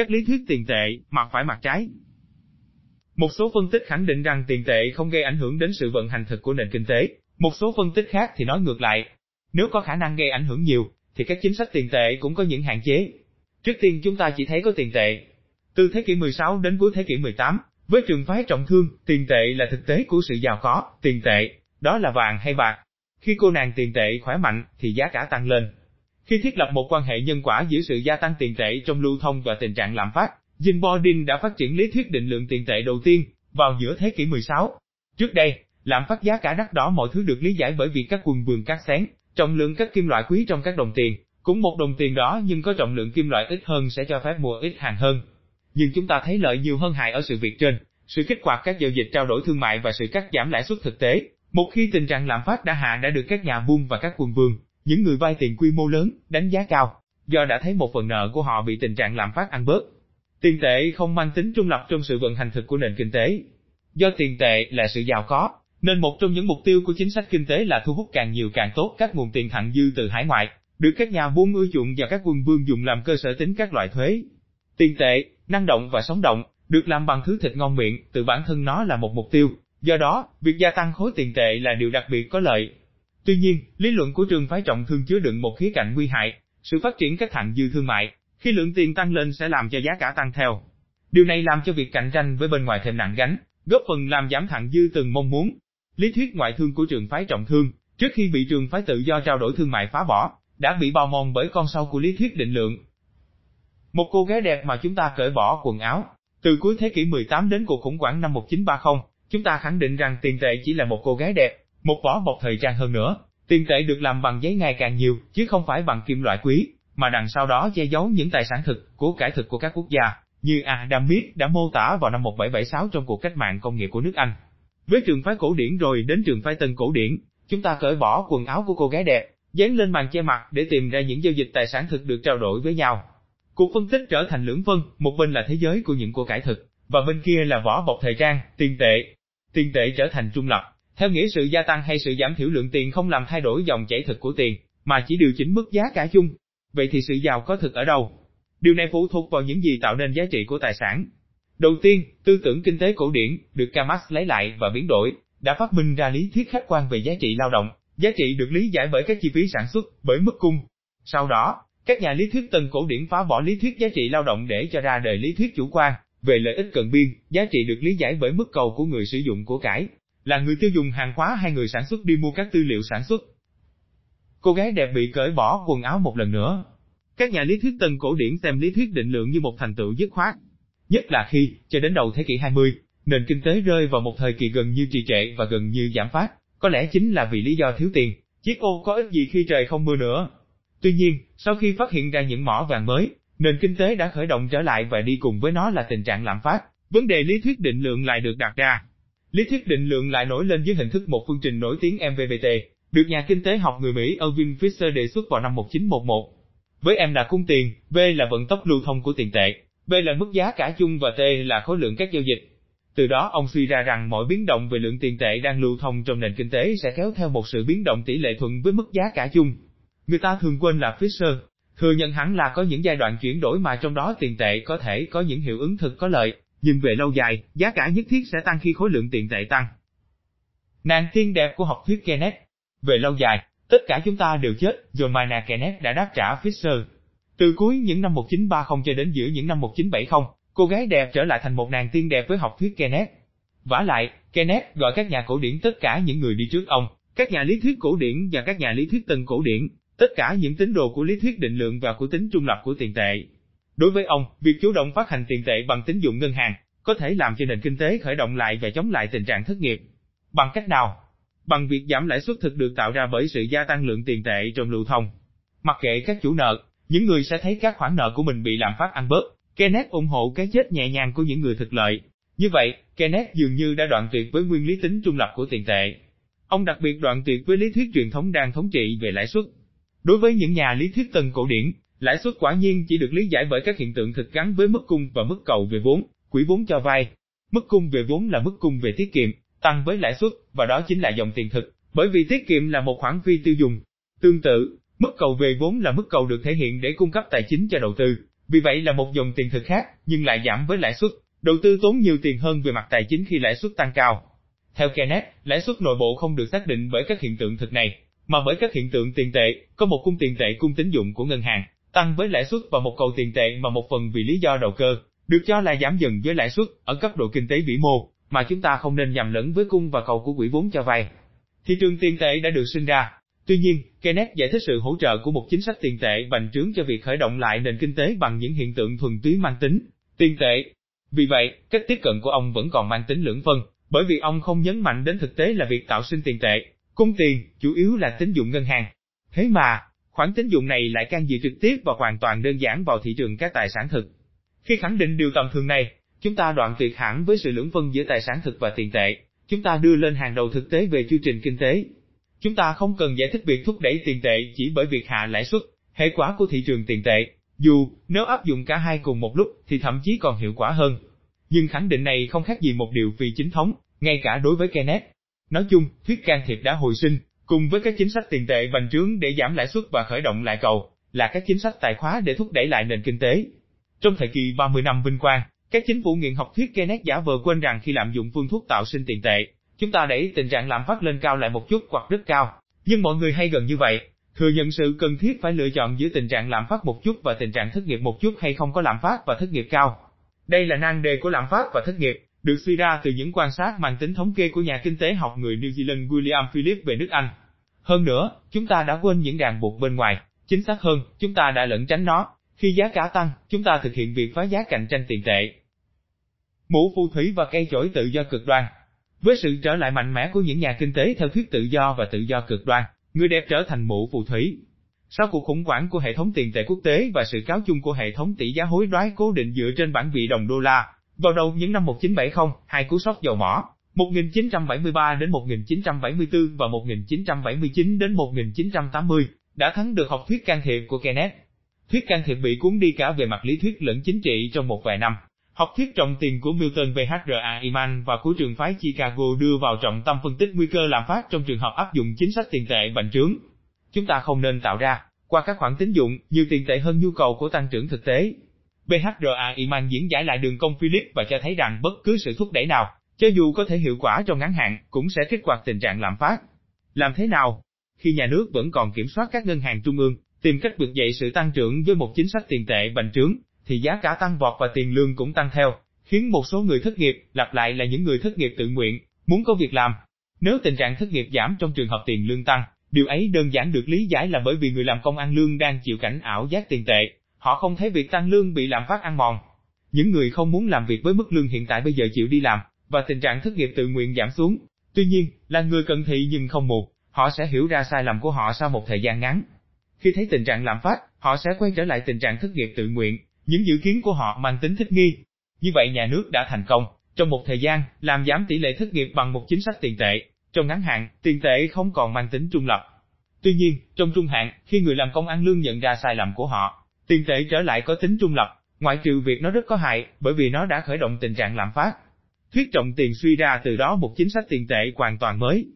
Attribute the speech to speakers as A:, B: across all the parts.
A: các lý thuyết tiền tệ, mặt phải mặt trái. Một số phân tích khẳng định rằng tiền tệ không gây ảnh hưởng đến sự vận hành thực của nền kinh tế, một số phân tích khác thì nói ngược lại. Nếu có khả năng gây ảnh hưởng nhiều, thì các chính sách tiền tệ cũng có những hạn chế. Trước tiên chúng ta chỉ thấy có tiền tệ. Từ thế kỷ 16 đến cuối thế kỷ 18, với trường phái trọng thương, tiền tệ là thực tế của sự giàu có, tiền tệ, đó là vàng hay bạc. Khi cô nàng tiền tệ khỏe mạnh, thì giá cả tăng lên. Khi thiết lập một quan hệ nhân quả giữa sự gia tăng tiền tệ trong lưu thông và tình trạng lạm phát, Jim Bodin đã phát triển lý thuyết định lượng tiền tệ đầu tiên, vào giữa thế kỷ 16. Trước đây, lạm phát giá cả đắt đỏ mọi thứ được lý giải bởi việc các quần vườn cát xén, trọng lượng các kim loại quý trong các đồng tiền, cũng một đồng tiền đó nhưng có trọng lượng kim loại ít hơn sẽ cho phép mua ít hàng hơn. Nhưng chúng ta thấy lợi nhiều hơn hại ở sự việc trên, sự kích hoạt các giao dịch trao đổi thương mại và sự cắt giảm lãi suất thực tế. Một khi tình trạng lạm phát đã hạ đã được các nhà buôn và các quần vườn, những người vay tiền quy mô lớn, đánh giá cao, do đã thấy một phần nợ của họ bị tình trạng lạm phát ăn bớt. Tiền tệ không mang tính trung lập trong sự vận hành thực của nền kinh tế. Do tiền tệ là sự giàu có, nên một trong những mục tiêu của chính sách kinh tế là thu hút càng nhiều càng tốt các nguồn tiền thặng dư từ hải ngoại, được các nhà buôn ưa chuộng và các quân vương dùng làm cơ sở tính các loại thuế. Tiền tệ, năng động và sống động, được làm bằng thứ thịt ngon miệng, từ bản thân nó là một mục tiêu. Do đó, việc gia tăng khối tiền tệ là điều đặc biệt có lợi. Tuy nhiên, lý luận của trường phái trọng thương chứa đựng một khía cạnh nguy hại, sự phát triển các thặng dư thương mại, khi lượng tiền tăng lên sẽ làm cho giá cả tăng theo. Điều này làm cho việc cạnh tranh với bên ngoài thêm nặng gánh, góp phần làm giảm thặng dư từng mong muốn. Lý thuyết ngoại thương của trường phái trọng thương, trước khi bị trường phái tự do trao đổi thương mại phá bỏ, đã bị bào mòn bởi con sâu của lý thuyết định lượng. Một cô gái đẹp mà chúng ta cởi bỏ quần áo. Từ cuối thế kỷ 18 đến cuộc khủng hoảng năm 1930, chúng ta khẳng định rằng tiền tệ chỉ là một cô gái đẹp, một vỏ bọc thời trang hơn nữa. Tiền tệ được làm bằng giấy ngày càng nhiều, chứ không phải bằng kim loại quý, mà đằng sau đó che giấu những tài sản thực, của cải thực của các quốc gia, như Adam Smith đã mô tả vào năm 1776 trong cuộc cách mạng công nghiệp của nước Anh. Với trường phái cổ điển rồi đến trường phái tân cổ điển, chúng ta cởi bỏ quần áo của cô gái đẹp, dán lên màn che mặt để tìm ra những giao dịch tài sản thực được trao đổi với nhau. Cuộc phân tích trở thành lưỡng phân, một bên là thế giới của những của cải thực, và bên kia là vỏ bọc thời trang, tiền tệ. Tiền tệ trở thành trung lập, theo nghĩa sự gia tăng hay sự giảm thiểu lượng tiền không làm thay đổi dòng chảy thực của tiền, mà chỉ điều chỉnh mức giá cả chung. Vậy thì sự giàu có thực ở đâu? Điều này phụ thuộc vào những gì tạo nên giá trị của tài sản. Đầu tiên, tư tưởng kinh tế cổ điển, được Karl Marx lấy lại và biến đổi, đã phát minh ra lý thuyết khách quan về giá trị lao động, Giá trị được lý giải bởi các chi phí sản xuất, bởi mức cung. Sau đó, các nhà lý thuyết tân cổ điển phá bỏ lý thuyết giá trị lao động để cho ra đời lý thuyết chủ quan, về lợi ích cận biên, giá trị được lý giải bởi mức cầu của người sử dụng của cải, là người tiêu dùng hàng hóa hay người sản xuất đi mua các tư liệu sản xuất. Cô gái đẹp bị cởi bỏ quần áo một lần nữa. Các nhà lý thuyết tân cổ điển xem lý thuyết định lượng như một thành tựu dứt khoát. Nhất là khi, cho đến đầu thế kỷ 20, nền kinh tế rơi vào một thời kỳ gần như trì trệ và gần như giảm phát. Có lẽ chính là vì lý do thiếu tiền, chiếc ô có ích gì khi trời không mưa nữa. Tuy nhiên, sau khi phát hiện ra những mỏ vàng mới, nền kinh tế đã khởi động trở lại và đi cùng với nó là tình trạng lạm phát. Vấn đề lý thuyết định lượng lại được đặt ra. Lý thuyết định lượng lại nổi lên dưới hình thức một phương trình nổi tiếng MVVT, được nhà kinh tế học người Mỹ Irving Fisher đề xuất vào năm 1911. Với M là cung tiền, V là vận tốc lưu thông của tiền tệ, B là mức giá cả chung và T là khối lượng các giao dịch. Từ đó ông suy ra rằng mọi biến động về lượng tiền tệ đang lưu thông trong nền kinh tế sẽ kéo theo một sự biến động tỷ lệ thuận với mức giá cả chung. Người ta thường quên là Fisher, thừa nhận hẳn là có những giai đoạn chuyển đổi mà trong đó tiền tệ có thể có những hiệu ứng thực có lợi, nhưng về lâu dài, giá cả nhất thiết sẽ tăng khi khối lượng tiền tệ tăng. Nàng tiên đẹp của học thuyết Kenneth Về lâu dài, tất cả chúng ta đều chết, rồi mà nàng Kenneth đã đáp trả Fisher. Từ cuối những năm 1930 cho đến giữa những năm 1970, Cô gái đẹp trở lại thành một nàng tiên đẹp với học thuyết Kenneth. Vả lại, Kenneth gọi các nhà cổ điển tất cả những người đi trước ông, các nhà lý thuyết cổ điển và các nhà lý thuyết tân cổ điển, tất cả những tín đồ của lý thuyết định lượng và của tính trung lập của tiền tệ. Đối với ông, việc chủ động phát hành tiền tệ bằng tín dụng ngân hàng có thể làm cho nền kinh tế khởi động lại và chống lại tình trạng thất nghiệp. Bằng cách nào? Bằng việc giảm lãi suất thực được tạo ra bởi sự gia tăng lượng tiền tệ trong lưu thông. Mặc kệ các chủ nợ, những người sẽ thấy các khoản nợ của mình bị làm phát ăn bớt, Kenneth ủng hộ cái chết nhẹ nhàng của những người thực lợi. Như vậy, Kenneth dường như đã đoạn tuyệt với nguyên lý tính trung lập của tiền tệ. Ông đặc biệt đoạn tuyệt với lý thuyết truyền thống đang thống trị về lãi suất. Đối với những nhà lý thuyết tân cổ điển, lãi suất quả nhiên chỉ được lý giải bởi các hiện tượng thực gắn với mức cung và mức cầu về vốn, quỹ vốn cho vay. Mức cung về vốn là mức cung về tiết kiệm, tăng với lãi suất, và đó chính là dòng tiền thực, bởi vì tiết kiệm là một khoản phi tiêu dùng. Tương tự, mức cầu về vốn là mức cầu được thể hiện để cung cấp tài chính cho đầu tư, Vì vậy là một dòng tiền thực khác, nhưng lại giảm với lãi suất, đầu tư tốn nhiều tiền hơn về mặt tài chính khi lãi suất tăng cao. Theo Kenneth, lãi suất nội bộ không được xác định bởi các hiện tượng thực này, mà bởi các hiện tượng tiền tệ, có một cung tiền tệ cung tín dụng của ngân hàng, tăng với lãi suất và một cầu tiền tệ mà một phần vì lý do đầu cơ, được cho là giảm dần với lãi suất ở cấp độ kinh tế vĩ mô, mà chúng ta không nên nhầm lẫn với cung và cầu của quỹ vốn cho vay. Thị trường tiền tệ đã được sinh ra. Tuy nhiên, Kenneth giải thích sự hỗ trợ của một chính sách tiền tệ bành trướng cho việc khởi động lại nền kinh tế bằng những hiện tượng thuần túy mang tính tiền tệ. Vì vậy, cách tiếp cận của ông vẫn còn mang tính lưỡng phân, bởi vì ông không nhấn mạnh đến thực tế là việc tạo sinh tiền tệ, cung tiền, chủ yếu là tín dụng ngân hàng. Thế mà, khoản tín dụng này lại can dự trực tiếp và hoàn toàn đơn giản vào thị trường các tài sản thực. Khi khẳng định điều tầm thường này, chúng ta đoạn tuyệt hẳn với sự lưỡng phân giữa tài sản thực và tiền tệ, chúng ta đưa lên hàng đầu thực tế về chương trình kinh tế. Chúng ta không cần giải thích việc thúc đẩy tiền tệ chỉ bởi việc hạ lãi suất, hệ quả của thị trường tiền tệ, dù nếu áp dụng cả hai cùng một lúc thì thậm chí còn hiệu quả hơn. Nhưng khẳng định này không khác gì một điều phi chính thống, ngay cả đối với Kenneth. Nói chung, thuyết can thiệp đã hồi sinh, cùng với các chính sách tiền tệ bành trướng để giảm lãi suất và khởi động lại cầu, là các chính sách tài khóa để thúc đẩy lại nền kinh tế. Trong thời kỳ 30 năm vinh quang, các chính phủ nghiện học thuyết Keynes giả vờ quên rằng khi lạm dụng phương thuốc tạo sinh tiền tệ, chúng ta đẩy tình trạng lạm phát lên cao lại một chút hoặc rất cao. Nhưng mọi người hay gần như vậy, thừa nhận sự cần thiết phải lựa chọn giữa tình trạng lạm phát một chút và tình trạng thất nghiệp một chút hay không có lạm phát và thất nghiệp cao. Đây là nan đề của lạm phát và thất nghiệp, được suy ra từ những quan sát mang tính thống kê của nhà kinh tế học người New Zealand William Philip về nước Anh. Hơn nữa, chúng ta đã quên những ràng buộc bên ngoài, chính xác hơn, chúng ta đã lẩn tránh nó. Khi giá cả tăng, chúng ta thực hiện việc phá giá cạnh tranh tiền tệ. Mũ phù thủy và cây chổi tự do cực đoan Với sự trở lại mạnh mẽ của những nhà kinh tế theo thuyết tự do và tự do cực đoan, người đẹp trở thành mũ phù thủy. Sau cuộc khủng hoảng của hệ thống tiền tệ quốc tế và sự cáo chung của hệ thống tỷ giá hối đoái cố định dựa trên bản vị đồng đô la, vào đầu những năm 1970, hai cú sốc dầu mỏ, 1973 đến 1974 và 1979 đến 1980, đã thắng được học thuyết can thiệp của Kenneth. Thuyết can thiệp bị cuốn đi cả về mặt lý thuyết lẫn chính trị trong một vài năm. Học thuyết trọng tiền của Milton VHRA Iman và của trường phái Chicago đưa vào trọng tâm phân tích nguy cơ lạm phát trong trường hợp áp dụng chính sách tiền tệ bành trướng. Chúng ta không nên tạo ra, qua các khoản tín dụng, nhiều tiền tệ hơn nhu cầu của tăng trưởng thực tế. BHRA Iman diễn giải lại đường công Philip và cho thấy rằng bất cứ sự thúc đẩy nào, cho dù có thể hiệu quả trong ngắn hạn, cũng sẽ kích hoạt tình trạng lạm phát. Làm thế nào? Khi nhà nước vẫn còn kiểm soát các ngân hàng trung ương, tìm cách vực dậy sự tăng trưởng với một chính sách tiền tệ bành trướng, thì giá cả tăng vọt và tiền lương cũng tăng theo, khiến một số người thất nghiệp, lặp lại là những người thất nghiệp tự nguyện, muốn có việc làm. Nếu tình trạng thất nghiệp giảm trong trường hợp tiền lương tăng, điều ấy đơn giản được lý giải là bởi vì người làm công ăn lương đang chịu cảnh ảo giác tiền tệ, họ không thấy việc tăng lương bị lạm phát ăn mòn. Những người không muốn làm việc với mức lương hiện tại bây giờ chịu đi làm, và tình trạng thất nghiệp tự nguyện giảm xuống. Tuy nhiên, là người cận thị nhưng không mù, họ sẽ hiểu ra sai lầm của họ sau một thời gian ngắn. Khi thấy tình trạng lạm phát, họ sẽ quay trở lại tình trạng thất nghiệp tự nguyện, những dự kiến của họ mang tính thích nghi. Như vậy nhà nước đã thành công, trong một thời gian, làm giảm tỷ lệ thất nghiệp bằng một chính sách tiền tệ. Trong ngắn hạn, tiền tệ không còn mang tính trung lập. Tuy nhiên, trong trung hạn, khi người làm công ăn lương nhận ra sai lầm của họ, tiền tệ trở lại có tính trung lập, ngoại trừ việc nó rất có hại, bởi vì nó đã khởi động tình trạng lạm phát. Thuyết trọng tiền suy ra từ đó một chính sách tiền tệ hoàn toàn mới.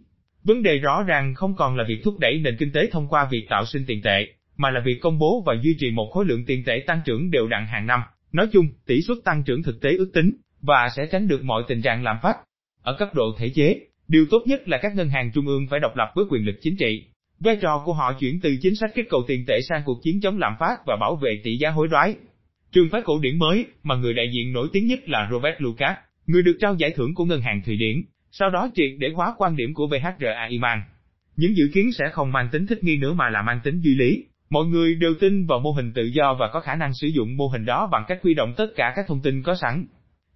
A: Vấn đề rõ ràng không còn là việc thúc đẩy nền kinh tế thông qua việc tạo sinh tiền tệ, mà là việc công bố và duy trì một khối lượng tiền tệ tăng trưởng đều đặn hàng năm. Nói chung, tỷ suất tăng trưởng thực tế ước tính, và sẽ tránh được mọi tình trạng lạm phát. Ở cấp độ thể chế, điều tốt nhất là các ngân hàng trung ương phải độc lập với quyền lực chính trị. Vai trò của họ chuyển từ chính sách kích cầu tiền tệ sang cuộc chiến chống lạm phát và bảo vệ tỷ giá hối đoái. Trường phái cổ điển mới, mà người đại diện nổi tiếng nhất là Robert Lucas, người được trao giải thưởng của ngân hàng Thụy Điển, sau đó triệt để hóa quan điểm của VHRA Iman. Những dự kiến sẽ không mang tính thích nghi nữa mà là mang tính duy lý. Mọi người đều tin vào mô hình tự do và có khả năng sử dụng mô hình đó bằng cách huy động tất cả các thông tin có sẵn.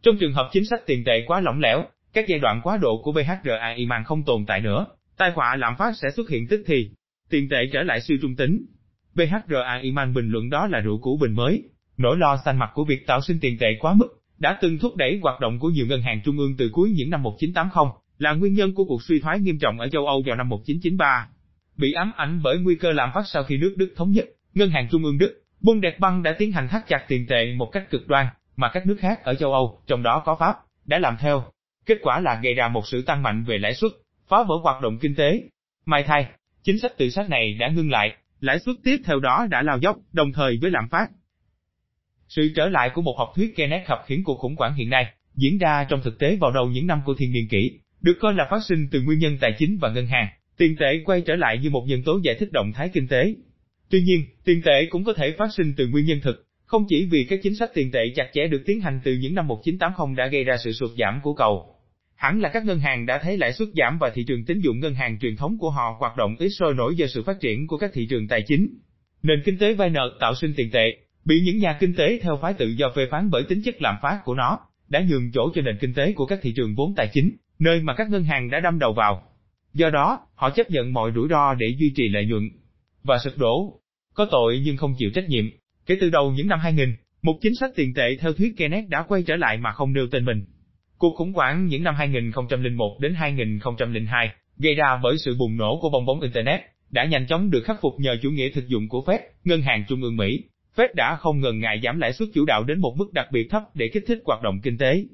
A: Trong trường hợp chính sách tiền tệ quá lỏng lẻo, các giai đoạn quá độ của VHRA Iman không tồn tại nữa, tai họa lạm phát sẽ xuất hiện tức thì. Tiền tệ trở lại siêu trung tính. BHRA Iman bình luận đó là rượu cũ bình mới. Nỗi lo xanh mặt của việc tạo sinh tiền tệ quá mức đã từng thúc đẩy hoạt động của nhiều ngân hàng trung ương từ cuối những năm 1980, là nguyên nhân của cuộc suy thoái nghiêm trọng ở châu Âu vào năm 1993. Bị ám ảnh bởi nguy cơ lạm phát sau khi nước Đức thống nhất, ngân hàng trung ương Đức, Bundesbank đã tiến hành thắt chặt tiền tệ một cách cực đoan, mà các nước khác ở châu Âu, trong đó có Pháp, đã làm theo. Kết quả là gây ra một sự tăng mạnh về lãi suất, phá vỡ hoạt động kinh tế. May thay, chính sách tự sát này đã ngưng lại, lãi suất tiếp theo đó đã lao dốc, đồng thời với lạm phát. Sự trở lại của một học thuyết Keynes hợp khiến cuộc khủng hoảng hiện nay diễn ra trong thực tế vào đầu những năm của thiên niên kỷ, được coi là phát sinh từ nguyên nhân tài chính và ngân hàng. Tiền tệ quay trở lại như một nhân tố giải thích động thái kinh tế. Tuy nhiên, tiền tệ cũng có thể phát sinh từ nguyên nhân thực, không chỉ vì các chính sách tiền tệ chặt chẽ được tiến hành từ những năm 1980 đã gây ra sự sụt giảm của cầu. Hẳn là các ngân hàng đã thấy lãi suất giảm và thị trường tín dụng ngân hàng truyền thống của họ hoạt động ít sôi nổi do sự phát triển của các thị trường tài chính. Nền kinh tế vay nợ tạo sinh tiền tệ, bị những nhà kinh tế theo phái tự do phê phán bởi tính chất lạm phát của nó, đã nhường chỗ cho nền kinh tế của các thị trường vốn tài chính, nơi mà các ngân hàng đã đâm đầu vào. Do đó, họ chấp nhận mọi rủi ro để duy trì lợi nhuận và sụp đổ. Có tội nhưng không chịu trách nhiệm. Kể từ đầu những năm 2000, một chính sách tiền tệ theo thuyết Keynes đã quay trở lại mà không nêu tên mình. Cuộc khủng hoảng những năm 2001 đến 2002, gây ra bởi sự bùng nổ của bong bóng Internet, đã nhanh chóng được khắc phục nhờ chủ nghĩa thực dụng của Fed, Ngân hàng Trung ương Mỹ. Fed đã không ngần ngại giảm lãi suất chủ đạo đến một mức đặc biệt thấp để kích thích hoạt động kinh tế.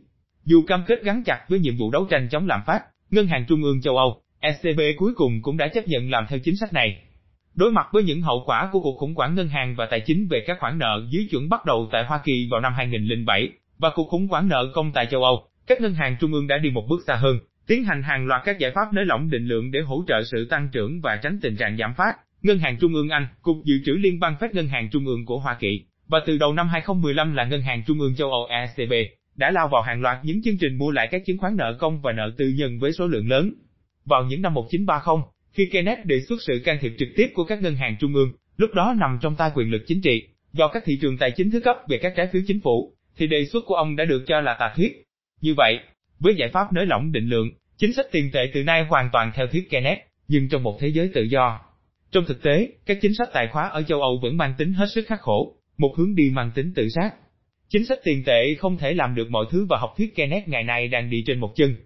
A: Dù cam kết gắn chặt với nhiệm vụ đấu tranh chống lạm phát, Ngân hàng Trung ương châu Âu, ECB cuối cùng cũng đã chấp nhận làm theo chính sách này. Đối mặt với những hậu quả của cuộc khủng hoảng ngân hàng và tài chính về các khoản nợ dưới chuẩn bắt đầu tại Hoa Kỳ vào năm 2007, và cuộc khủng hoảng nợ công tại châu Âu, các ngân hàng trung ương đã đi một bước xa hơn, tiến hành hàng loạt các giải pháp nới lỏng định lượng để hỗ trợ sự tăng trưởng và tránh tình trạng giảm phát. Ngân hàng Trung ương Anh, Cục Dự trữ Liên bang Fed Ngân hàng Trung ương của Hoa Kỳ, và từ đầu năm 2015 là Ngân hàng Trung ương châu Âu ECB, đã lao vào hàng loạt những chương trình mua lại các chứng khoán nợ công và nợ tư nhân với số lượng lớn. Vào những năm 1930, khi Keynes đề xuất sự can thiệp trực tiếp của các ngân hàng trung ương, lúc đó nằm trong tay quyền lực chính trị, do các thị trường tài chính thứ cấp về các trái phiếu chính phủ, thì đề xuất của ông đã được cho là tà thuyết. Như vậy, với giải pháp nới lỏng định lượng, chính sách tiền tệ từ nay hoàn toàn theo thuyết Keynes, nhưng trong một thế giới tự do. Trong thực tế, các chính sách tài khóa ở châu Âu vẫn mang tính hết sức khắc khổ, một hướng đi mang tính tự sát. Chính sách tiền tệ không thể làm được mọi thứ và học thuyết Keynes ngày nay đang đi trên một chân,